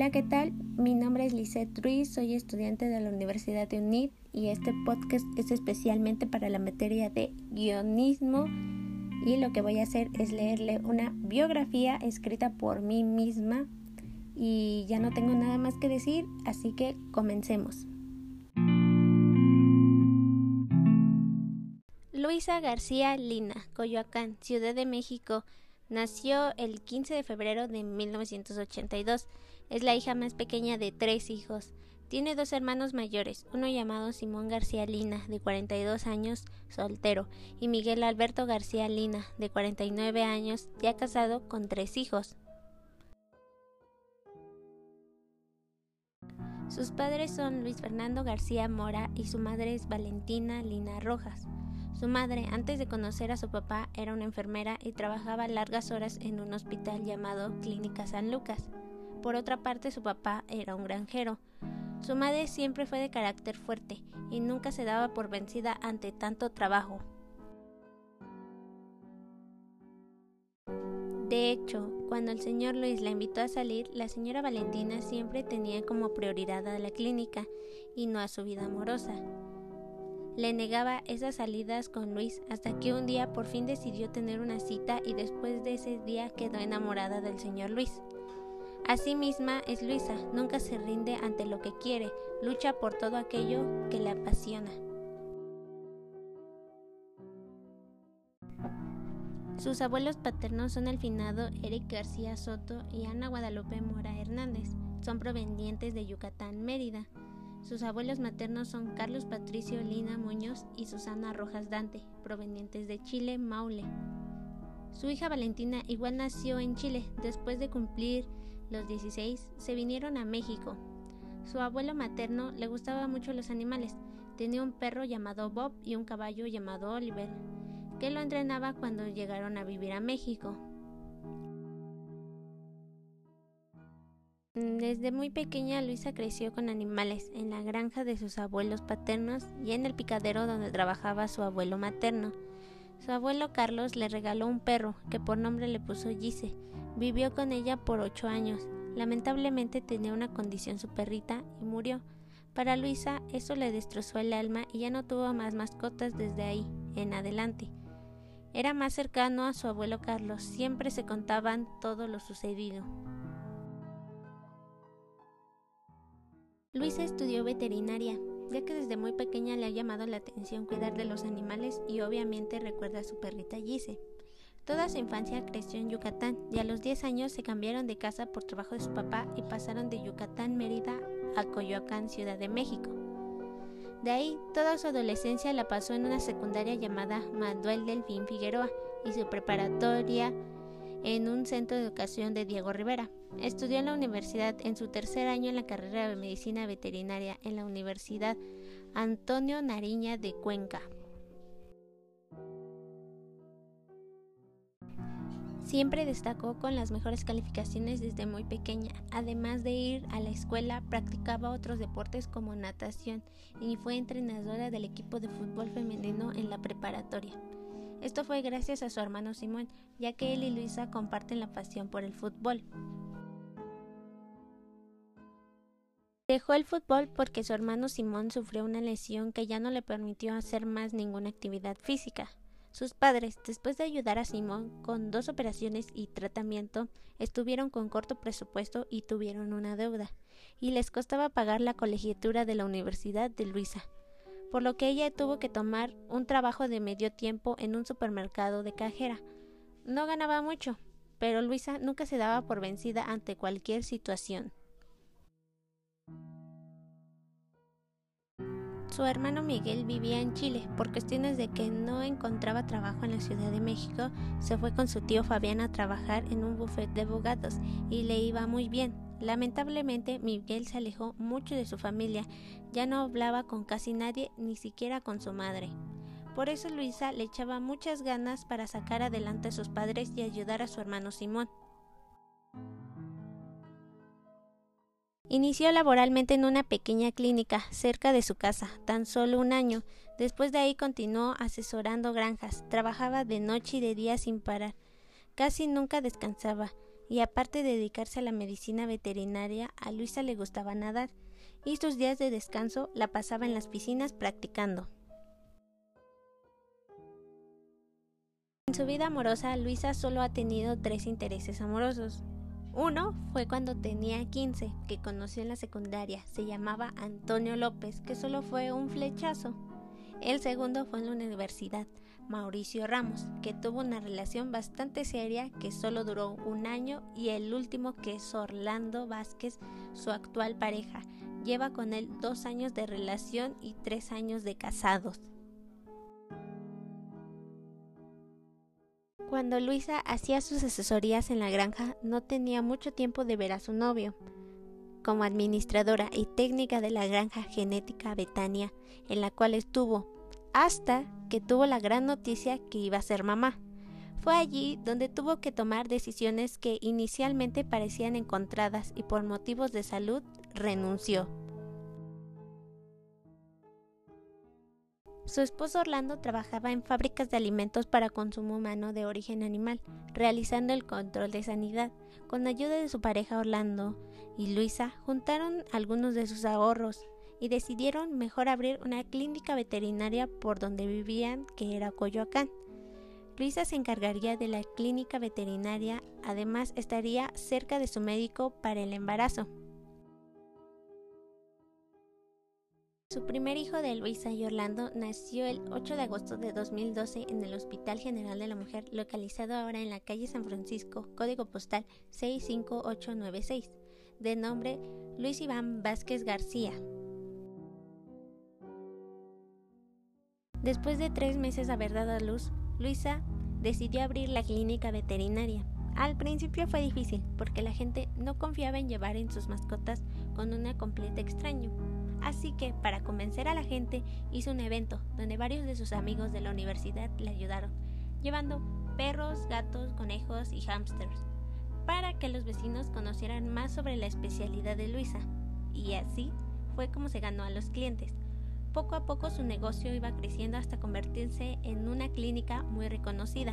Hola, ¿qué tal? Mi nombre es Lisette Ruiz, soy estudiante de la Universidad de UNIT y este podcast es especialmente para la materia de guionismo y lo que voy a hacer es leerle una biografía escrita por mí misma y ya no tengo nada más que decir, así que comencemos. Luisa García Lina, Coyoacán, Ciudad de México, nació el 15 de febrero de 1982. Es la hija más pequeña de tres hijos. Tiene dos hermanos mayores, uno llamado Simón García Lina, de 42 años, soltero, y Miguel Alberto García Lina, de 49 años, ya casado con tres hijos. Sus padres son Luis Fernando García Mora y su madre es Valentina Lina Rojas. Su madre, antes de conocer a su papá, era una enfermera y trabajaba largas horas en un hospital llamado Clínica San Lucas. Por otra parte, su papá era un granjero. Su madre siempre fue de carácter fuerte y nunca se daba por vencida ante tanto trabajo. De hecho, cuando el señor Luis la invitó a salir, la señora Valentina siempre tenía como prioridad a la clínica y no a su vida amorosa. Le negaba esas salidas con Luis hasta que un día por fin decidió tener una cita y después de ese día quedó enamorada del señor Luis. Así misma es Luisa, nunca se rinde ante lo que quiere, lucha por todo aquello que le apasiona. Sus abuelos paternos son el finado Eric García Soto y Ana Guadalupe Mora Hernández. Son provenientes de Yucatán, Mérida. Sus abuelos maternos son Carlos Patricio Lina Muñoz y Susana Rojas Dante, provenientes de Chile, Maule. Su hija Valentina igual nació en Chile después de cumplir los 16, se vinieron a México. Su abuelo materno le gustaba mucho los animales. Tenía un perro llamado Bob y un caballo llamado Oliver, que lo entrenaba cuando llegaron a vivir a México. Desde muy pequeña Luisa creció con animales en la granja de sus abuelos paternos y en el picadero donde trabajaba su abuelo materno. Su abuelo Carlos le regaló un perro que por nombre le puso Gise, Vivió con ella por ocho años. Lamentablemente tenía una condición su perrita y murió. Para Luisa eso le destrozó el alma y ya no tuvo más mascotas desde ahí en adelante. Era más cercano a su abuelo Carlos, siempre se contaban todo lo sucedido. Luisa estudió veterinaria, ya que desde muy pequeña le ha llamado la atención cuidar de los animales y obviamente recuerda a su perrita Gise. Toda su infancia creció en Yucatán y a los 10 años se cambiaron de casa por trabajo de su papá y pasaron de Yucatán, Mérida a Coyoacán, Ciudad de México. De ahí, toda su adolescencia la pasó en una secundaria llamada Manuel Delfín Figueroa y su preparatoria en un centro de educación de Diego Rivera. Estudió en la universidad en su tercer año en la carrera de medicina veterinaria en la Universidad Antonio Nariña de Cuenca. Siempre destacó con las mejores calificaciones desde muy pequeña. Además de ir a la escuela, practicaba otros deportes como natación y fue entrenadora del equipo de fútbol femenino en la preparatoria. Esto fue gracias a su hermano Simón, ya que él y Luisa comparten la pasión por el fútbol. Dejó el fútbol porque su hermano Simón sufrió una lesión que ya no le permitió hacer más ninguna actividad física. Sus padres, después de ayudar a Simón con dos operaciones y tratamiento, estuvieron con corto presupuesto y tuvieron una deuda, y les costaba pagar la colegiatura de la Universidad de Luisa, por lo que ella tuvo que tomar un trabajo de medio tiempo en un supermercado de cajera. No ganaba mucho, pero Luisa nunca se daba por vencida ante cualquier situación. Su hermano Miguel vivía en Chile. Por cuestiones de que no encontraba trabajo en la Ciudad de México, se fue con su tío Fabián a trabajar en un buffet de abogados y le iba muy bien. Lamentablemente, Miguel se alejó mucho de su familia, ya no hablaba con casi nadie, ni siquiera con su madre. Por eso Luisa le echaba muchas ganas para sacar adelante a sus padres y ayudar a su hermano Simón. Inició laboralmente en una pequeña clínica cerca de su casa, tan solo un año. Después de ahí continuó asesorando granjas, trabajaba de noche y de día sin parar. Casi nunca descansaba. Y aparte de dedicarse a la medicina veterinaria, a Luisa le gustaba nadar y sus días de descanso la pasaba en las piscinas practicando. En su vida amorosa, Luisa solo ha tenido tres intereses amorosos. Uno fue cuando tenía 15, que conoció en la secundaria, se llamaba Antonio López, que solo fue un flechazo. El segundo fue en la universidad, Mauricio Ramos, que tuvo una relación bastante seria que solo duró un año, y el último que es Orlando Vázquez, su actual pareja. Lleva con él dos años de relación y tres años de casados. Cuando Luisa hacía sus asesorías en la granja, no tenía mucho tiempo de ver a su novio. Como administradora y técnica de la granja genética Betania, en la cual estuvo, hasta que tuvo la gran noticia que iba a ser mamá. Fue allí donde tuvo que tomar decisiones que inicialmente parecían encontradas y por motivos de salud renunció. Su esposo Orlando trabajaba en fábricas de alimentos para consumo humano de origen animal, realizando el control de sanidad. Con ayuda de su pareja Orlando y Luisa, juntaron algunos de sus ahorros y decidieron mejor abrir una clínica veterinaria por donde vivían, que era Coyoacán. Luisa se encargaría de la clínica veterinaria, además estaría cerca de su médico para el embarazo. Su primer hijo de Luisa y Orlando nació el 8 de agosto de 2012 en el Hospital General de la Mujer, localizado ahora en la calle San Francisco, código postal 65896, de nombre Luis Iván Vázquez García. Después de tres meses de haber dado a luz, Luisa decidió abrir la clínica veterinaria. Al principio fue difícil porque la gente no confiaba en llevar en sus mascotas con una completa extraño Así que, para convencer a la gente, hizo un evento donde varios de sus amigos de la universidad le ayudaron, llevando perros, gatos, conejos y hámsters, para que los vecinos conocieran más sobre la especialidad de Luisa. Y así fue como se ganó a los clientes. Poco a poco su negocio iba creciendo hasta convertirse en una clínica muy reconocida.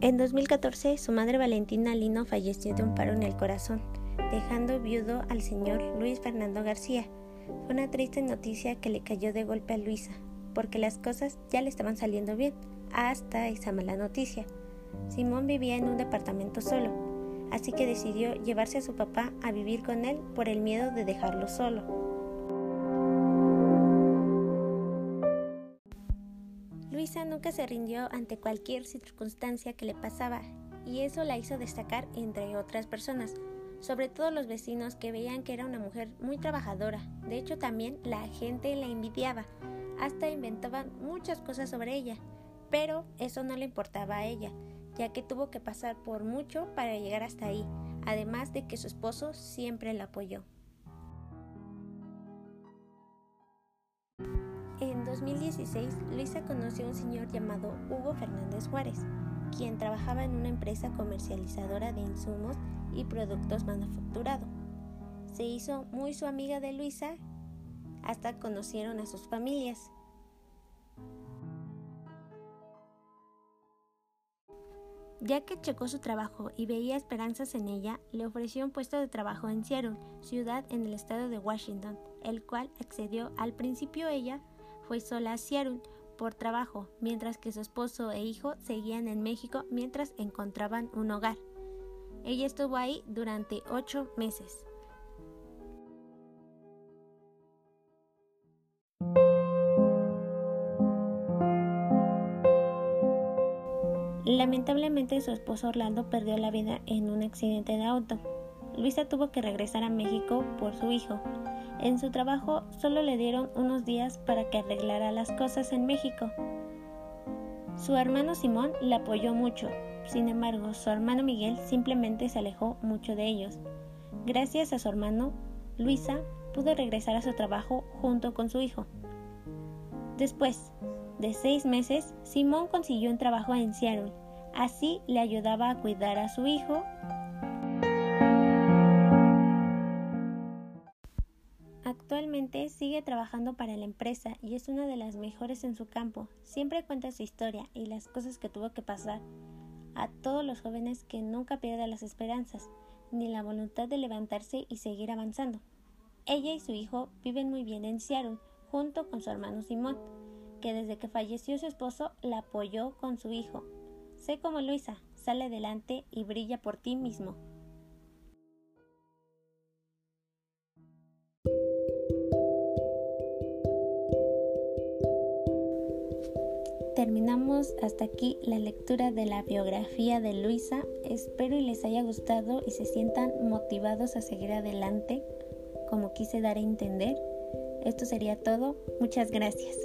En 2014, su madre Valentina Lino falleció de un paro en el corazón, dejando viudo al señor Luis Fernando García. Fue una triste noticia que le cayó de golpe a Luisa, porque las cosas ya le estaban saliendo bien, hasta esa mala noticia. Simón vivía en un departamento solo, así que decidió llevarse a su papá a vivir con él por el miedo de dejarlo solo. Luisa nunca se rindió ante cualquier circunstancia que le pasaba y eso la hizo destacar entre otras personas, sobre todo los vecinos que veían que era una mujer muy trabajadora. De hecho también la gente la envidiaba, hasta inventaban muchas cosas sobre ella, pero eso no le importaba a ella, ya que tuvo que pasar por mucho para llegar hasta ahí, además de que su esposo siempre la apoyó. En 2016, Luisa conoció a un señor llamado Hugo Fernández Juárez, quien trabajaba en una empresa comercializadora de insumos y productos manufacturados. Se hizo muy su amiga de Luisa hasta conocieron a sus familias. Ya que checó su trabajo y veía esperanzas en ella, le ofreció un puesto de trabajo en Seattle, ciudad en el estado de Washington, el cual accedió al principio ella fue sola a Seattle por trabajo, mientras que su esposo e hijo seguían en México mientras encontraban un hogar. Ella estuvo ahí durante ocho meses. Lamentablemente su esposo Orlando perdió la vida en un accidente de auto. Luisa tuvo que regresar a México por su hijo, en su trabajo solo le dieron unos días para que arreglara las cosas en México. Su hermano Simón le apoyó mucho, sin embargo su hermano Miguel simplemente se alejó mucho de ellos. Gracias a su hermano, Luisa pudo regresar a su trabajo junto con su hijo. Después de seis meses, Simón consiguió un trabajo en Seattle. Así le ayudaba a cuidar a su hijo Actualmente sigue trabajando para la empresa y es una de las mejores en su campo. Siempre cuenta su historia y las cosas que tuvo que pasar a todos los jóvenes que nunca pierdan las esperanzas ni la voluntad de levantarse y seguir avanzando. Ella y su hijo viven muy bien en Seattle junto con su hermano Simón, que desde que falleció su esposo la apoyó con su hijo. Sé como Luisa, sale adelante y brilla por ti mismo. Terminamos hasta aquí la lectura de la biografía de Luisa. Espero y les haya gustado y se sientan motivados a seguir adelante como quise dar a entender. Esto sería todo. Muchas gracias.